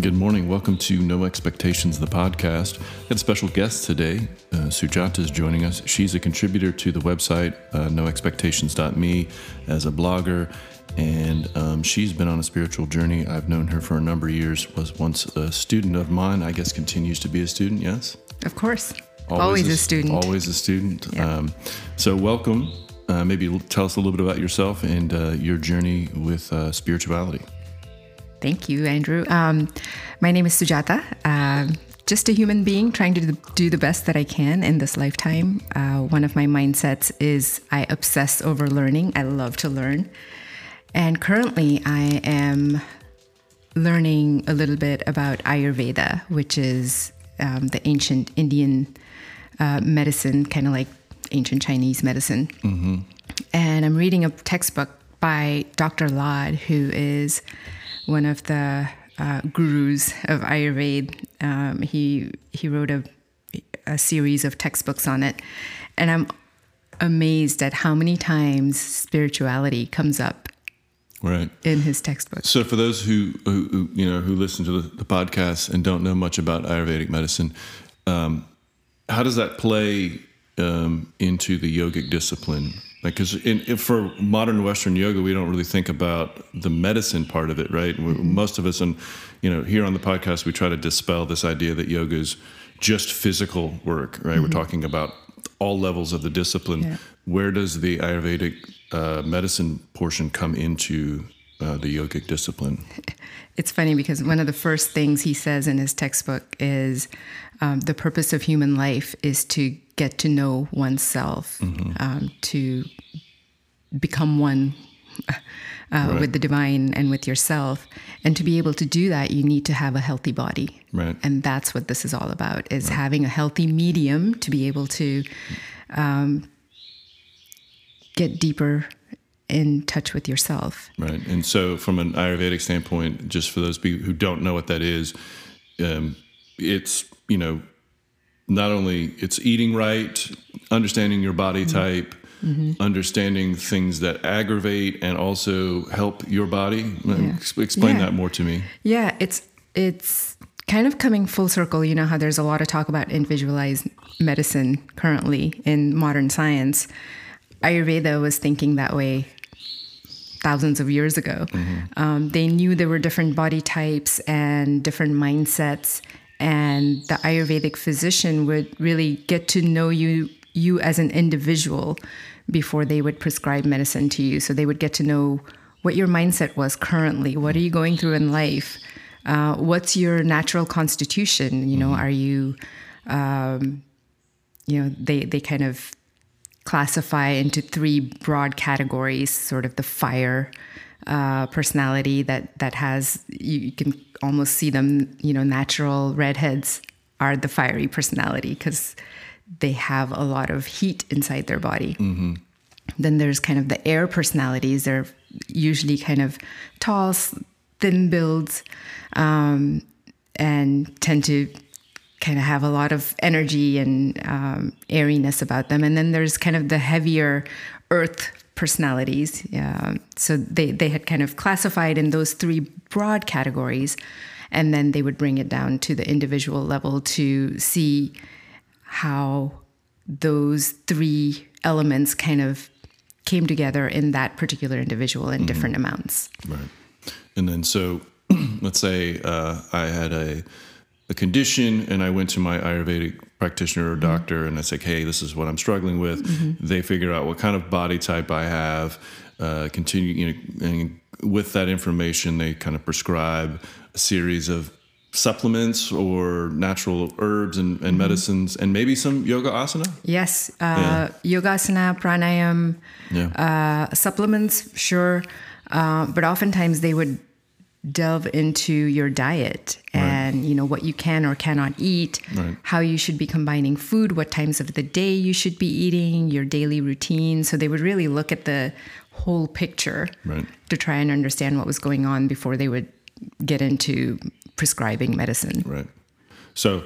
Good morning. Welcome to No Expectations, the podcast. Got a special guest today. Uh, Sujata is joining us. She's a contributor to the website uh, noexpectations.me as a blogger, and um, she's been on a spiritual journey. I've known her for a number of years. Was once a student of mine. I guess continues to be a student. Yes. Of course. Always, always a, a, student. Always a student. Yeah. Um, so welcome. Uh, maybe tell us a little bit about yourself and uh, your journey with uh, spirituality. Thank you, Andrew. Um, my name is Sujata. Uh, just a human being trying to do the best that I can in this lifetime. Uh, one of my mindsets is I obsess over learning. I love to learn. And currently, I am learning a little bit about Ayurveda, which is um, the ancient Indian uh, medicine, kind of like ancient Chinese medicine. Mm-hmm. And I'm reading a textbook by Dr. Lad, who is one of the uh, gurus of Ayurveda. Um, he he wrote a a series of textbooks on it, and I'm amazed at how many times spirituality comes up right in his textbook. So for those who, who, who you know who listen to the, the, podcast and don't know much about Ayurvedic medicine, um, how does that play um, into the yogic discipline? Because for modern Western yoga, we don't really think about the medicine part of it, right? Mm-hmm. Most of us, and you know, here on the podcast, we try to dispel this idea that yoga is just physical work, right? Mm-hmm. We're talking about all levels of the discipline. Yeah. Where does the Ayurvedic uh, medicine portion come into uh, the yogic discipline? It's funny because one of the first things he says in his textbook is um, the purpose of human life is to get to know oneself, mm-hmm. um, to become one uh, right. with the divine and with yourself. And to be able to do that, you need to have a healthy body. Right. And that's what this is all about: is right. having a healthy medium to be able to um, get deeper in touch with yourself. Right. And so, from an Ayurvedic standpoint, just for those people who don't know what that is, um, it's you know not only it's eating right, understanding your body mm-hmm. type, mm-hmm. understanding things that aggravate and also help your body. Yeah. Explain yeah. that more to me. Yeah, it's it's kind of coming full circle. You know how there's a lot of talk about individualized medicine currently in modern science. Ayurveda was thinking that way thousands of years ago. Mm-hmm. Um, they knew there were different body types and different mindsets, and the Ayurvedic physician would really get to know you you as an individual before they would prescribe medicine to you. So they would get to know what your mindset was currently. What are you going through in life? Uh, what's your natural constitution? You know, are you, um, you know, they they kind of classify into three broad categories. Sort of the fire uh, personality that that has you, you, can almost see them. You know, natural redheads are the fiery personality because they have a lot of heat inside their body. Mm-hmm. Then there's kind of the air personalities. They're usually kind of tall, thin builds, um, and tend to kind of have a lot of energy and um, airiness about them. And then there's kind of the heavier earth personalities. so they, they had kind of classified in those three broad categories. And then they would bring it down to the individual level to see how those three elements kind of came together in that particular individual in mm-hmm. different amounts. Right. And then, so let's say uh, I had a, a condition and I went to my Ayurvedic practitioner or doctor and I said, hey, this is what I'm struggling with. Mm-hmm. They figure out what kind of body type I have, uh, continue, you know, and with that information, they kind of prescribe a series of supplements or natural herbs and, and mm-hmm. medicines and maybe some yoga asana? Yes. Uh, yeah. Yoga asana, pranayam, yeah. uh, supplements, sure. Uh, but oftentimes they would delve into your diet and right. you know what you can or cannot eat right. how you should be combining food what times of the day you should be eating your daily routine so they would really look at the whole picture right. to try and understand what was going on before they would get into prescribing medicine right so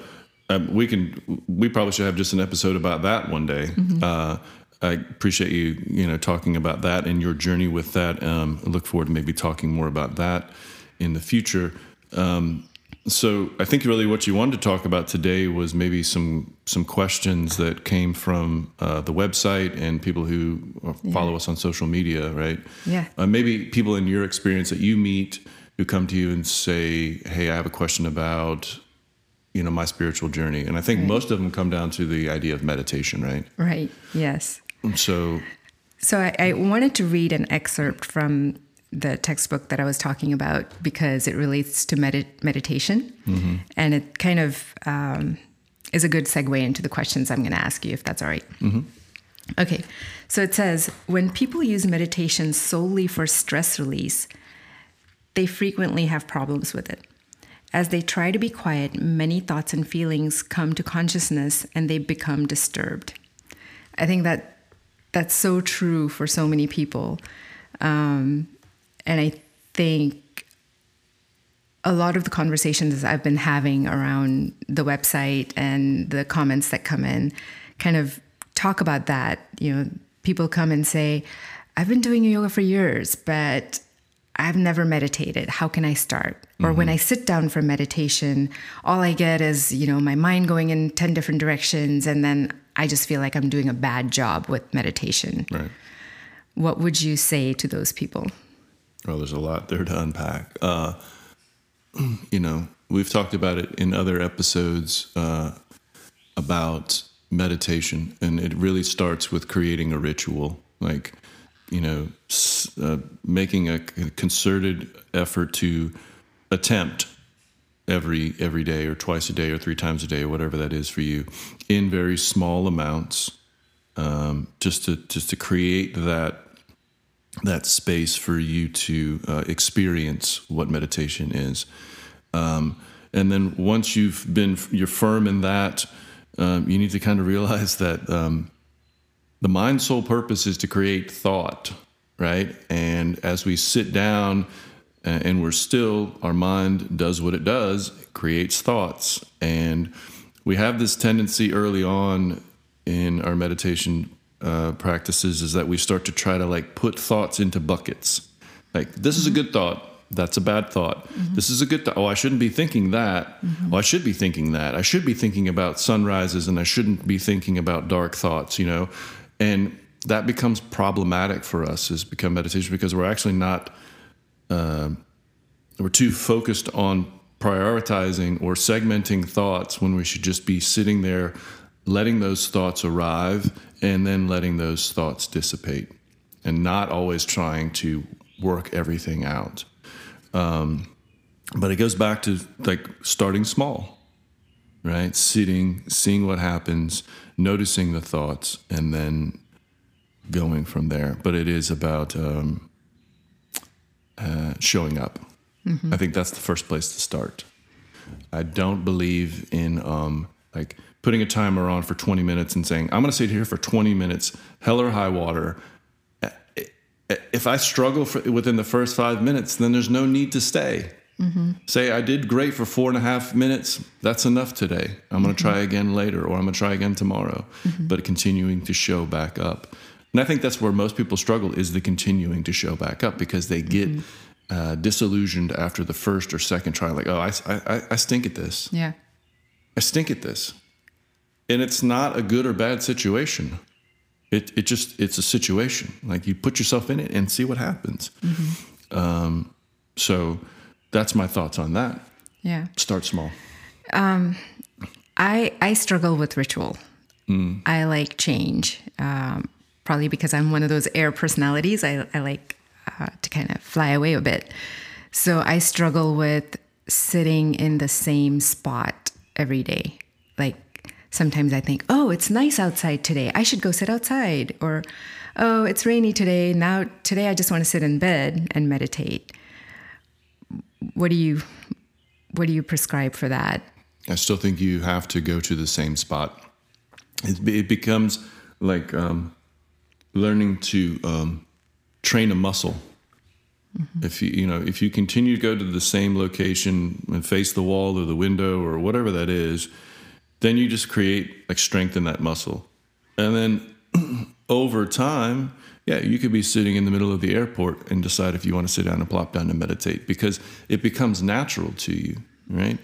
um, we can we probably should have just an episode about that one day mm-hmm. uh, I appreciate you, you know, talking about that and your journey with that. Um, I look forward to maybe talking more about that in the future. Um, so I think really what you wanted to talk about today was maybe some some questions that came from uh, the website and people who follow Yeah. us on social media, right? Yeah. Uh, maybe people in your experience that you meet who come to you and say, "Hey, I have a question about." You know my spiritual journey, and I think Right. most of them come down to the idea of meditation, right? Right. Yes. So, So I, I wanted to read an excerpt from the textbook that I was talking about because it relates to medit- meditation, and it kind of um, is a good segue into the questions I'm going to ask you, if that's all right. Okay, so it says when people use meditation solely for stress release, they frequently have problems with it. As they try to be quiet, many thoughts and feelings come to consciousness and they become disturbed. I think that that's so true for so many people. Um, and I think a lot of the conversations I've been having around the website and the comments that come in kind of talk about that. You know, people come and say, I've been doing yoga for years, but I've never meditated. How can I start? Or when mm-hmm. I sit down for meditation, all I get is, you know, my mind going in 10 different directions. And then I just feel like I'm doing a bad job with meditation. right. What would you say to those people? Well, there's a lot there to unpack. Uh, you know, we've talked about it in other episodes uh, about meditation, and it really starts with creating a ritual, like, you know, uh, making a concerted effort to attempt every every day or twice a day or three times a day or whatever that is for you in very small amounts um, just to just to create that that space for you to uh, experience what meditation is. Um, and then once you've been, you're firm in that, um, you need to kind of realize that um, the mind's sole purpose is to create thought, right? And as we sit down and we're still, our mind does what it does, it creates thoughts. And we have this tendency early on in our meditation uh, practices is that we start to try to like put thoughts into buckets. Like, this is a good thought. That's a bad thought. Mm-hmm. This is a good thought. Oh, I shouldn't be thinking that. Mm-hmm. Oh, I should be thinking that. I should be thinking about sunrises and I shouldn't be thinking about dark thoughts, you know? And that becomes problematic for us as become meditation because we're actually not uh, we're too focused on prioritizing or segmenting thoughts when we should just be sitting there letting those thoughts arrive and then letting those thoughts dissipate and not always trying to work everything out. Um, but it goes back to like starting small right? Sitting seeing what happens noticing the thoughts and then going from there. But it is about um, uh, showing up. I think that's the first place to start. I don't believe in um, like putting a timer on for 20 minutes and saying, I'm going to sit here for 20 minutes, hell or high water. If I struggle for, within the first five minutes, then there's no need to stay. Mm-hmm. Say, I did great for four and a half minutes. That's enough today. I'm going to try mm-hmm. again later, or I'm going to try again tomorrow. Mm-hmm. But continuing to show back up. And I think that's where most people struggle is the continuing to show back up because they get uh, disillusioned after the first or second try. Like, oh, I, I, I stink at this. Yeah. I stink at this. And it's not a good or bad situation. It, it just, it's a situation. Like you put yourself in it and see what happens. Um, so that's my thoughts on that. Yeah. Start small. I I struggle with ritual. I like change, um, probably because I'm one of those air personalities. I, I like uh, to kind of fly away a bit. So I struggle with sitting in the same spot every day. Like sometimes I think, oh, it's nice outside today. I should go sit outside. Or, oh, it's rainy today. Now, today I just want to sit in bed and meditate. What do you, what do you prescribe for that? I still think you have to go to the same spot. It, it becomes like um, learning to um, train a muscle. If you you know if you continue to go to the same location and face the wall or the window or whatever that is, then you just create like strength in that muscle, and then over time, yeah, you could be sitting in the middle of the airport and decide if you want to sit down and plop down and meditate because it becomes natural to you. right?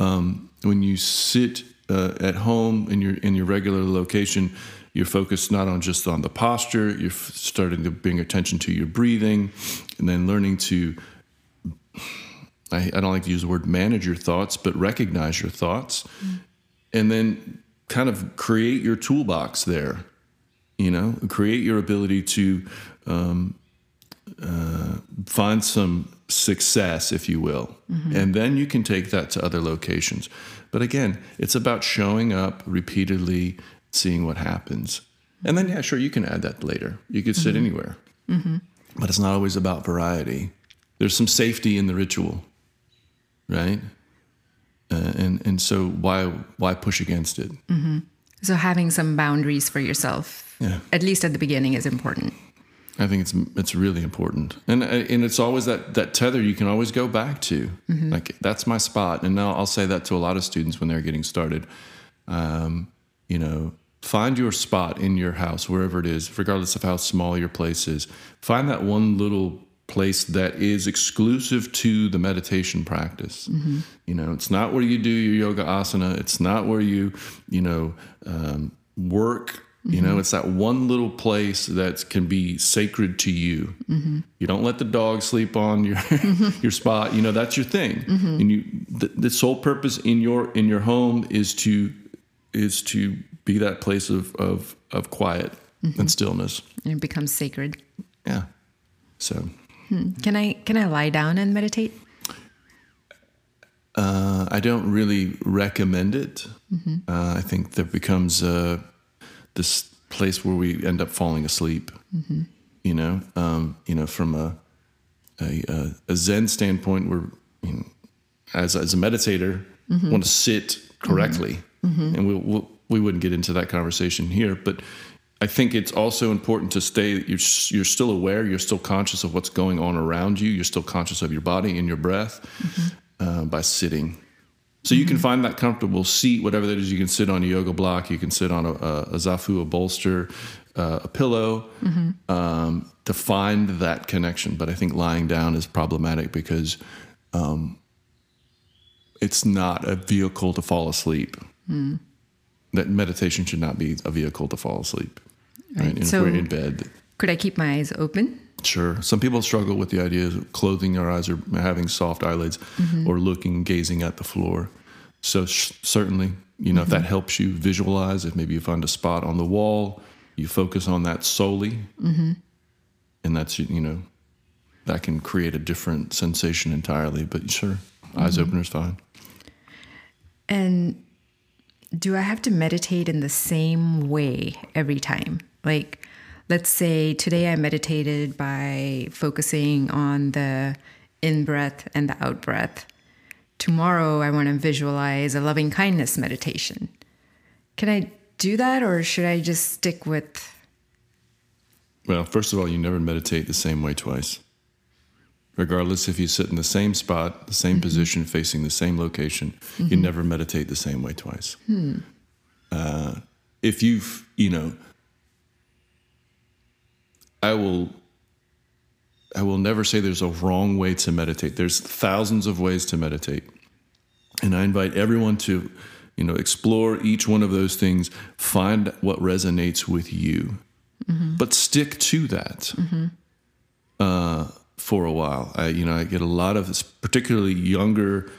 Um, when you sit uh, at home in your in your regular location, you're focused not on just on the posture. You're starting to bring attention to your breathing, and then learning to. I, I don't like to use the word manage your thoughts, but recognize your thoughts, and then kind of create your toolbox there. You know, create your ability to um, uh, find some success, if you will, and then you can take that to other locations. But again, it's about showing up repeatedly, seeing what happens, and then yeah, sure, you can add that later. You could sit mm-hmm. anywhere, mm-hmm. but it's not always about variety. There's some safety in the ritual, right? Uh, and and so why why push against it? Mm-hmm. So having some boundaries for yourself, Yeah. at least at the beginning, is important. I think it's it's really important, and uh, and it's always that that tether you can always go back to. Like that's my spot, and now I'll say that to a lot of students when they're getting started. Um, you know, find your spot in your house, wherever it is, regardless of how small your place is. Find that one little place that is exclusive to the meditation practice. Mm-hmm. You know, it's not where you do your yoga asana. It's not where you, you know, um, work. You know, mm-hmm. it's that one little place that can be sacred to you. Mm-hmm. You don't let the dog sleep on your your spot. You know, that's your thing. And you, the, the sole purpose in your in your home is to is to be that place of of of quiet and stillness. And it becomes sacred. Yeah. So Can I can I lie down and meditate? uh, I don't really recommend it. Uh, I think there becomes uh, this place where we end up falling asleep. You know, um, you know, from a a, a- a Zen standpoint, we're you know, as as a meditator want to sit correctly, and we we'll, we wouldn't get into that conversation here, but. I think it's also important to stay. You're you're still aware. You're still conscious of what's going on around you. You're still conscious of your body and your breath uh, by sitting. So you can find that comfortable seat, whatever that is. You can sit on a yoga block. You can sit on a, a, a zafu, a bolster, uh, a pillow, um, to find that connection. But I think lying down is problematic because um, it's not a vehicle to fall asleep. That meditation should not be a vehicle to fall asleep. Right. Right. And So- if we're in bed, Could I keep my eyes open? Sure. Some people struggle with the idea of closing their eyes or having soft eyelids mm-hmm. or looking, gazing at the floor. So, sh- certainly, you know, if mm-hmm. that helps you visualize, if maybe you find a spot on the wall, you focus on that solely, mm-hmm. and that's, you know, that can create a different sensation entirely. But sure, eyes open is fine. And do I have to meditate in the same way every time? Like, let's say today I meditated by focusing on the in breath and the out breath. Tomorrow I want to visualize a loving kindness meditation. Can I do that or should I just stick with Well, first of all, you never meditate the same way twice. Regardless if you sit in the same spot, the same mm-hmm. position, facing the same location, you mm-hmm. never meditate the same way twice. Hmm. Uh, if you've, you know, I will, I will never say there's a wrong way to meditate. There's thousands of ways to meditate, and I invite everyone to, you know, explore each one of those things, find what resonates with you. Mm-hmm. But stick to that. Uh, for a while. I, you know, I get a lot of, this, particularly younger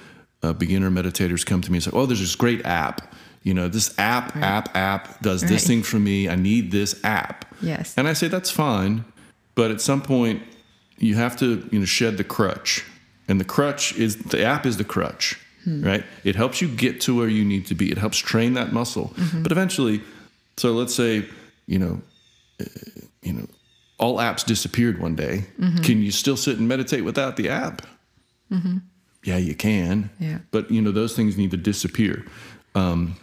uh, beginner meditators come to me and say, "Oh, there's this great app. You know, this app, app, app does this thing for me. I need this app." Yes. And I say that's fine, but at some point you have to, you know, shed the crutch. And the crutch is the app is the crutch, right? It helps you get to where you need to be. It helps train that muscle. But eventually, so let's say, you know, uh, you know, all apps disappeared one day. Can you still sit and meditate without the app? Yeah, you can. Yeah. But you know, those things need to disappear. Um,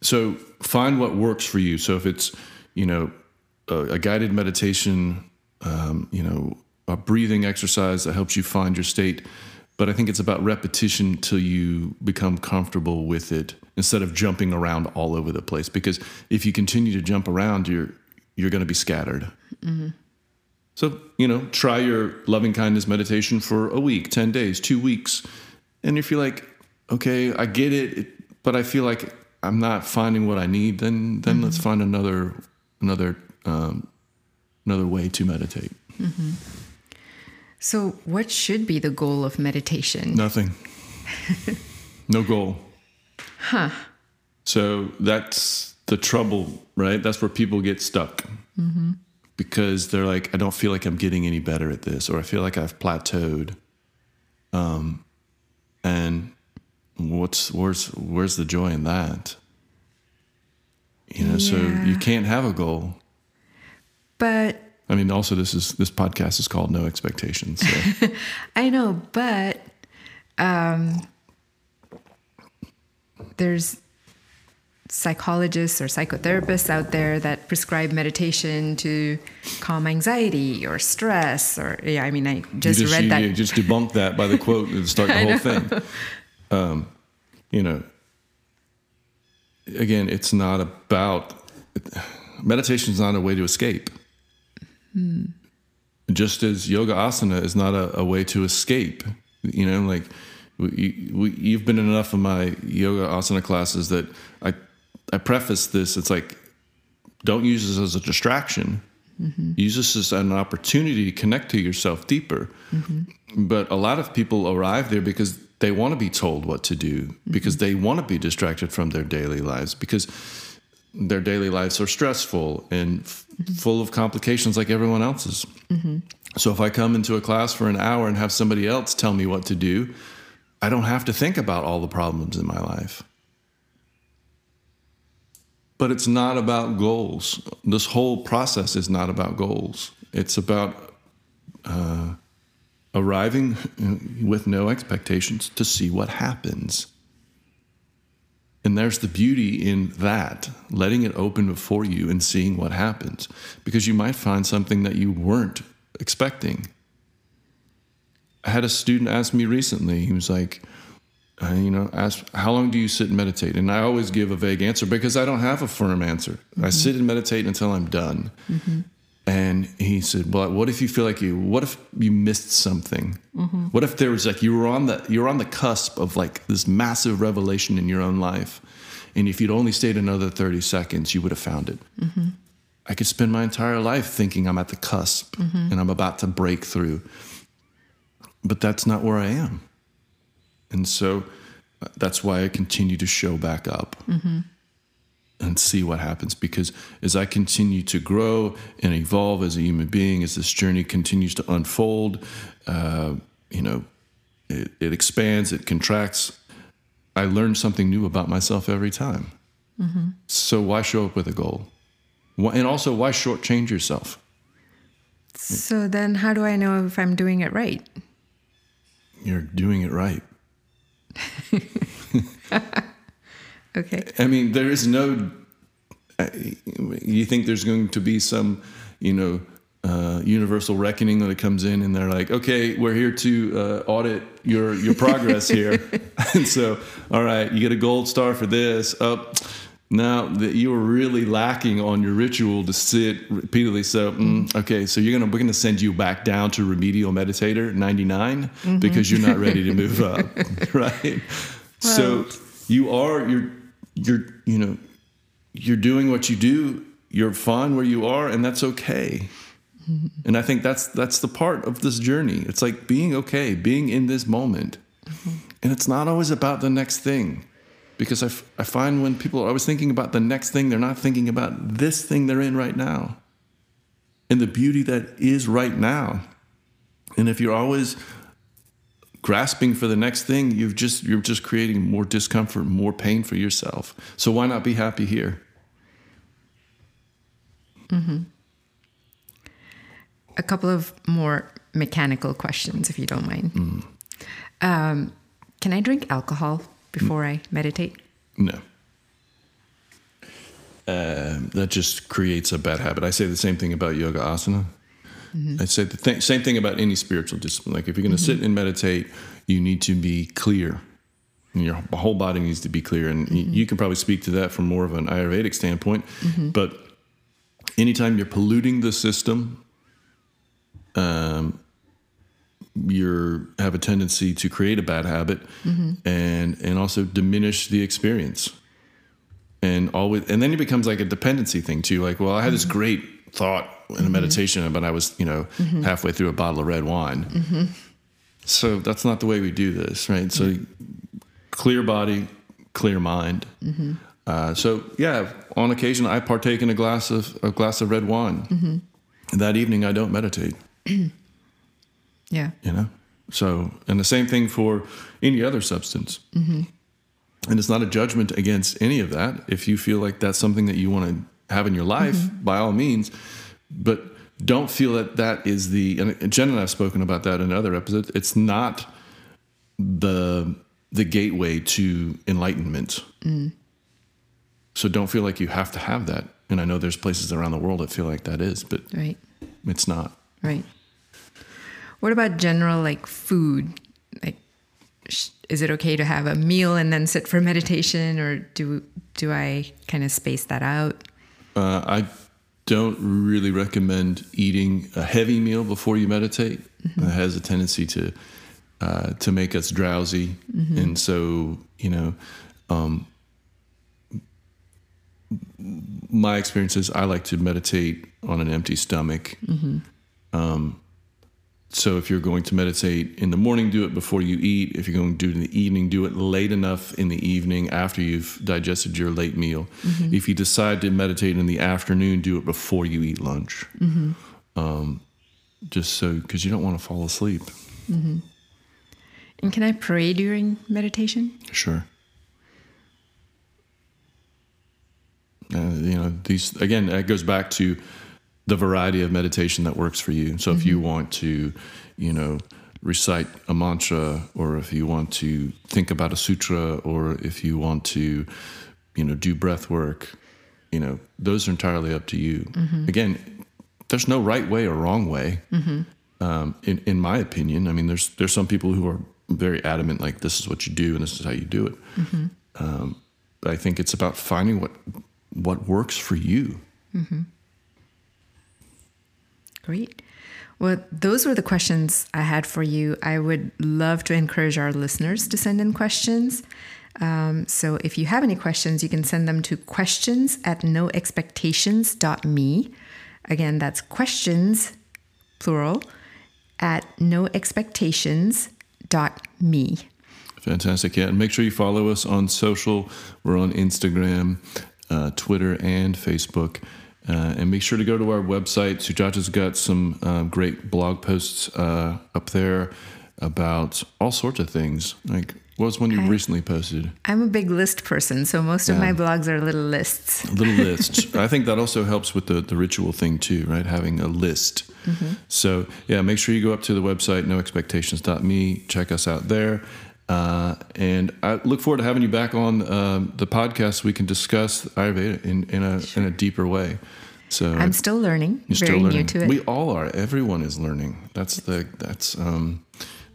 so find what works for you. So if it's, you know, a, a guided meditation, um, you know, a breathing exercise that helps you find your state. But I think it's about repetition till you become comfortable with it instead of jumping around all over the place. Because if you continue to jump around, you're you're going to be scattered. Mm-hmm. So you know, try your loving kindness meditation for a week, ten days, two weeks, And if you're like, okay, I get it, but I feel like I'm not finding what I need, then then mm-hmm. let's find another another um, another way to meditate. Mm-hmm. So, what should be the goal of meditation? Nothing. no goal. Huh. So that's the trouble, right? That's where people get stuck because they're like, I don't feel like I'm getting any better at this, or I feel like I've plateaued. Um, and what's where's where's the joy in that? You know, so you can't have a goal. But I mean, also this is this podcast is called No Expectations. So I know, but um, there's psychologists or psychotherapists out there that prescribe meditation to calm anxiety or stress or yeah i mean i just, just, read you, that you just debunked that by the quote and start the whole thing. Um, you know, again, it's not about meditation is not a way to escape. Hmm. Just as yoga asana is not a, a way to escape. You know, like we, we, you've been in enough of my yoga asana classes that I I preface this. It's like don't use this as a distraction. Mm-hmm. Use this as an opportunity to connect to yourself deeper. Mm-hmm. But a lot of people arrive there because they want to be told what to do, mm-hmm. because they want to be distracted from their daily lives, because their daily lives are stressful and f- full of complications like everyone else's. So if I come into a class for an hour and have somebody else tell me what to do, I don't have to think about all the problems in my life. But it's not about goals. This whole process is not about goals. It's about uh, arriving with no expectations to see what happens. And there's the beauty in that, letting it open before you and seeing what happens. Because you might find something that you weren't expecting. I had a student ask me recently, he was like, uh, you know, ask, how long do you sit and meditate? And I always give a vague answer because I don't have a firm answer. I mm-hmm. sit and meditate until I'm done. Mm-hmm. And he said, "Well, what if you feel like you? What if you missed something? Mm-hmm. What if there was like you were on the you were on the cusp of like this massive revelation in your own life, and if you'd only stayed another thirty seconds, you would have found it. I could spend my entire life thinking I'm at the cusp and I'm about to break through, but that's not where I am, and so uh, that's why I continue to show back up." and see what happens because as I continue to grow and evolve as a human being, as this journey continues to unfold, uh, you know, it, it expands, it contracts. I learn something new about myself every time. So why show up with a goal? Why, and also, why shortchange yourself? so then how do i know if i'm doing it right You're doing it right. Okay I mean, there is no. You think there's going to be some, you know, uh, universal reckoning that it comes in, and they're like, "Okay, we're here to uh, audit your your progress here," and so, all right, you get a gold star for this. Up. now that you were really lacking on your ritual to sit repeatedly, so mm, okay, so you're gonna we're gonna send you back down to remedial meditator 99 because you're not ready to move up, right? so you are you're you're you know you're doing what you do you're fine where you are and that's okay. And i think that's that's the part of this journey. It's like being okay being in this moment. Mm-hmm. And it's not always about the next thing because I, f- I find when people are always thinking about the next thing they're not thinking about this thing they're in right now. And the beauty that is right now. And if you're always grasping for the next thing, you've just you're just creating more discomfort, more pain for yourself. So why not be happy here? a couple of more mechanical questions if you don't mind um, can i drink alcohol before i meditate No. Um, that just creates a bad habit. I say the same thing about yoga asana. Mm-hmm. I say the th- same thing about any spiritual discipline. Like if you're going to mm-hmm. sit and meditate, you need to be clear. And your whole body needs to be clear. And y- mm-hmm. you can probably speak to that from more of an Ayurvedic standpoint. But anytime you're polluting the system, um, you're have a tendency to create a bad habit and and also diminish the experience and always and then it becomes like a dependency thing too like well i had this great thought in a mm-hmm. meditation but i was you know mm-hmm. halfway through a bottle of red wine. Mm-hmm. So that's not the way we do this right? So clear body clear mind. Uh, so yeah on occasion i partake in a glass of a glass of red wine. And that evening i don't meditate. Yeah. you know? So and the same thing for any other substance. And it's not a judgment against any of that. If you feel like that's something that you want to have in your life mm-hmm. by all means but don't feel that that is the and jen and i've spoken about that in other episodes it's not the the gateway to enlightenment mm. so don't feel like you have to have that and i know there's places around the world that feel like that is but Right. it's not Right. What about general like food? Like, sh- is it okay to have a meal and then sit for meditation, or do do I kind of space that out? Uh, I don't really recommend eating a heavy meal before you meditate. It has a tendency to uh, to make us drowsy, and so you know, um, my experience is I like to meditate on an empty stomach. Um, so if you're going to meditate in the morning, do it before you eat. If you're going to do it in the evening, do it late enough in the evening after you've digested your late meal. If you decide to meditate in the afternoon, do it before you eat lunch. Um, just so because you don't want to fall asleep. And can I pray during meditation? Sure. Uh, you know, these again, it goes back to the variety of meditation that works for you. So if you mm-hmm. want to, you know, recite a mantra, or if you want to think about a sutra, or if you want to, you know, do breath work, you know, those are entirely up to you. Mm-hmm. Again, there's no right way or wrong way. Mm-hmm. Um, in in my opinion, I mean, there's there's some people who are very adamant, like this is what you do and this is how you do it. Um, but I think it's about finding what what works for you. Great. Well, those were the questions I had for you. I would love to encourage our listeners to send in questions. Um, so if you have any questions, you can send them to questions at noexpectations.me. Again, that's questions, plural, at noexpectations.me. Fantastic, yeah. And make sure you follow us on social. We're on Instagram, uh, Twitter, and Facebook. Uh, and make sure to go to our website. Sujata's got some uh, great blog posts uh, up there about all sorts of things. Like, what was one you recently posted? I'm a big list person, so most of my blogs are little lists. Little list. I think that also helps with the, the ritual thing too, right? Having a list. So yeah, make sure you go up to the website noexpectations.me. Check us out there. Uh, and I look forward to having you back on um, the podcast. So we can discuss Ayurveda in, in a in a deeper way. So I'm still learning, you're very still learning. new to it. We all are. Everyone is learning. That's the that's um,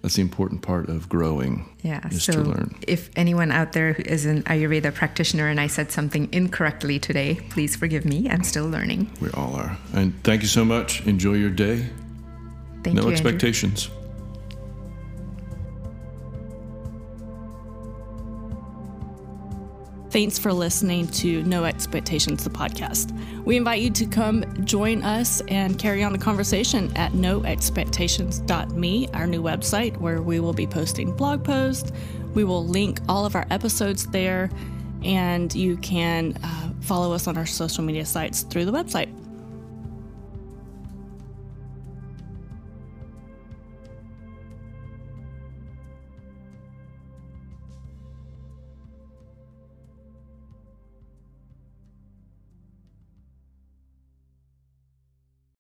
that's the important part of growing. Yeah. So if anyone out there who is an Ayurveda practitioner and I said something incorrectly today, please forgive me. I'm still learning. We all are. And thank you so much. Enjoy your day. Thank no you. Andrew. Thanks for listening to No Expectations, the podcast. We invite you to come join us and carry on the conversation at noexpectations.me, our new website, where we will be posting blog posts. We will link all of our episodes there, and you can uh, follow us on our social media sites through the website.